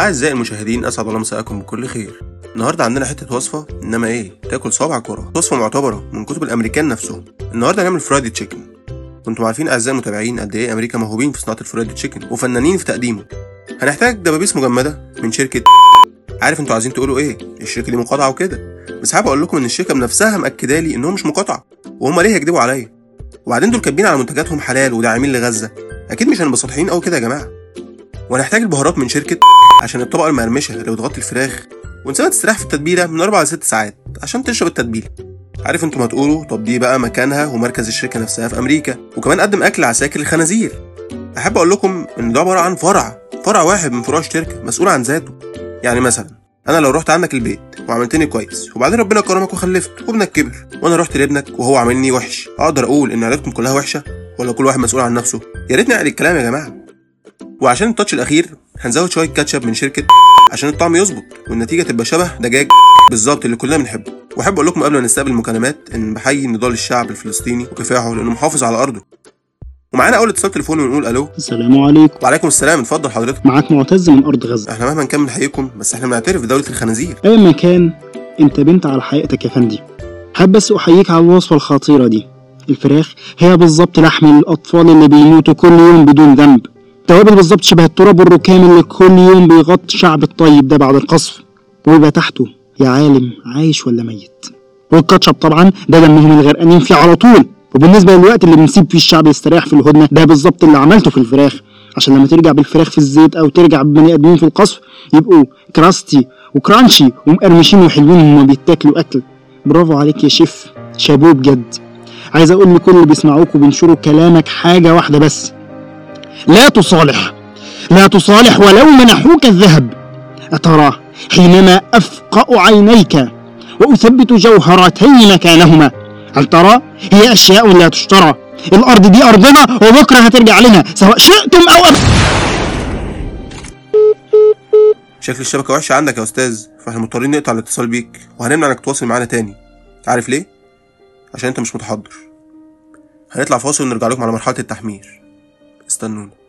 أعزائي المشاهدين أسعد الله مساءكم بكل خير. النهاردة عندنا حتة وصفة إنما إيه؟ تاكل صابع كرة وصفة معتبرة من كتب الأمريكان نفسهم. النهاردة هنعمل فرايدي تشيكن كنتم عارفين أعزائي المتابعين قد إيه أمريكا موهوبين في صناعة الفرايدي تشيكن وفنانين في تقديمه. هنحتاج دبابيس مجمدة من شركة عارف أنتوا عايزين تقولوا إيه؟ الشركة دي مقاطعة وكده. بس حابب أقول لكم إن الشركة بنفسها مأكدة لي إنهم مش مقاطعة وهم ليه هيكدبوا عليا؟ وبعدين دول كاتبين على منتجاتهم حلال وداعمين لغزة. أكيد مش هنبقى سطحيين قوي كده يا جماعة. وهنحتاج البهارات من شركة عشان الطبقة المقرمشة اللي بتغطي الفراخ ونسيبها تستريح في التتبيلة من 4 ل 6 ساعات عشان تشرب التتبيلة. عارف أنتوا هتقولوا طب دي بقى مكانها ومركز الشركة نفسها في أمريكا وكمان قدم أكل عساكر الخنازير. أحب أقول لكم إن ده عبارة عن فرع فرع واحد من فروع الشركة مسؤول عن ذاته. يعني مثلا أنا لو رحت عندك البيت وعملتني كويس وبعدين ربنا كرمك وخلفت وابنك كبر وأنا رحت لابنك وهو عاملني وحش أقدر أقول إن عيلتكم كلها وحشة؟ ولا كل واحد مسؤول عن نفسه؟ يا ريت نعقل الكلام يا جماعة. وعشان التاتش الأخير هنزود شوية كاتشب من شركة عشان الطعم يظبط والنتيجة تبقى شبه دجاج بالظبط اللي كلنا بنحبه. وأحب أقول لكم قبل ما نستقبل المكالمات إن بحيي نضال الشعب الفلسطيني وكفاحه لأنه محافظ على أرضه. ومعانا أول اتصال تليفوني ونقول ألو. السلام عليكم. وعليكم السلام. اتفضل حضرتك. معاك معتز من أرض غزة. إحنا مهما نكمل حقيقكم بس إحنا بنعترف بدولة الخنازير. أي مكان أنت بنت على حقيقتك يا فندي حابب بس أحييك على الوصفة الخطيرة دي. الفراخ هي بالظبط لحم الأطفال اللي بيموتوا كل يوم بدون ذنب. توابل بالظبط شبه التراب الركام اللي كل يوم بيغطي الشعب الطيب ده بعد القصف. ويبقى تحته يا عالم عايش ولا ميت. والكاتشب طبعا ده دمهم الغرقانين فيه على طول. وبالنسبة للوقت اللي بنسيب فيه الشعب يستريح في الهدنة ده بالظبط اللي عملته في الفراخ. عشان لما ترجع بالفراخ في الزيت أو ترجع ببني آدمين في القصف يبقوا كراستي وكرانشي ومقرمشين وحلوين وهما بيتاكلوا أكل. برافو عليك يا شيف. شابوه بجد. عايز أقول لكل اللي بيسمعوك وبينشروا كلامك حاجة واحدة بس. لا تصالح لا تصالح ولو منحوك الذهب. أترى حينما أفقأ عينيك وأثبت جوهرتي مكانهما هل ترى هي أشياء لا تشترى؟ الأرض دي أرضنا وبكرة هترجع لنا سواء شئتم أو أبى شكل الشبكة وحشة عندك يا أستاذ فاحنا مضطرين نقطع الاتصال بيك وهنمنع إنك تتواصل معانا تاني. عارف ليه؟ عشان أنت مش متحضر. هنطلع فاصل ونرجع لكم على مرحلة التحمير. afternoon.